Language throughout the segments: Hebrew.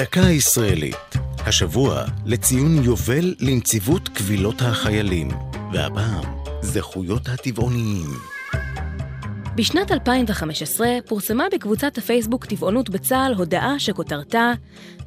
דקה ישראלית, השבוע לציון יובל לנציבות קבילות החיילים, והפעם זכויות הטבעוניים. בשנת 2015 פורסמה בקבוצת הפייסבוק טבעונות בצה"ל הודעה שכותרתה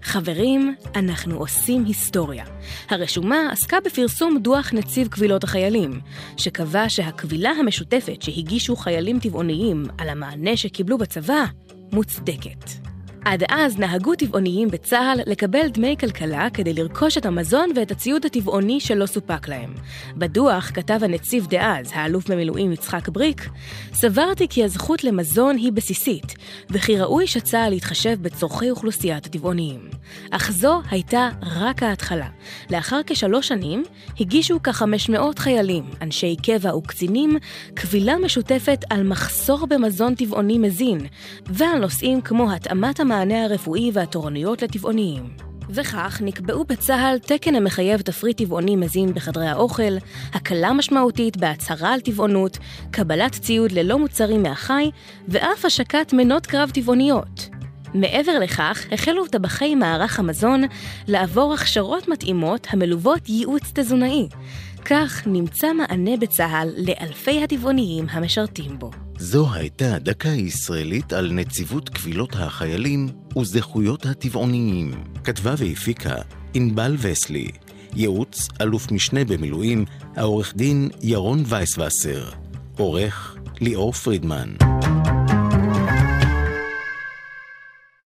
חברים, אנחנו עושים היסטוריה. הרשומה עסקה בפרסום דוח נציב קבילות החיילים, שקבע שהקבילה המשותפת שהגישו חיילים טבעוניים על המענה שקיבלו בצבא מוצדקת. עד אז נהגו טבעוניים בצה"ל לקבל דמי כלכלה כדי לרכוש את המזון ואת הציוד הטבעוני שלא סופק להם. בדוח כתב הנציב דאז, האלוף במילואים יצחק בריק, סברתי כי הזכות למזון היא בסיסית, וכי ראוי שצה"ל יתחשב בצורכי אוכלוסיית הטבעוניים. אך זו הייתה רק ההתחלה. לאחר כשלוש שנים, הגישו כ-500 חיילים, אנשי קבע וקצינים, קבילה משותפת על מחסור במזון טבעוני מזין, ועל נושאים כמו התאמת המ... המענה הרפואי והתורנויות לטבעוניים. וכך נקבעו בצה"ל תקן המחייב תפריט טבעוני מזין בחדרי האוכל, הקלה משמעותית בהצהרה על טבעונות, קבלת ציוד ללא מוצרים מהחי, ואף השקת מנות קרב טבעוניות. מעבר לכך, החלו טבחי מערך המזון לעבור הכשרות מתאימות המלוות ייעוץ תזונאי. כך נמצא מענה בצה"ל לאלפי הטבעוניים המשרתים בו. זו הייתה דקה ישראלית על נציבות קבילות החיילים וזכויות הטבעוניים. כתבה והפיקה ענבל וסלי. ייעוץ אלוף משנה במילואים, העורך דין ירון וייסווסר. עורך ליאור פרידמן.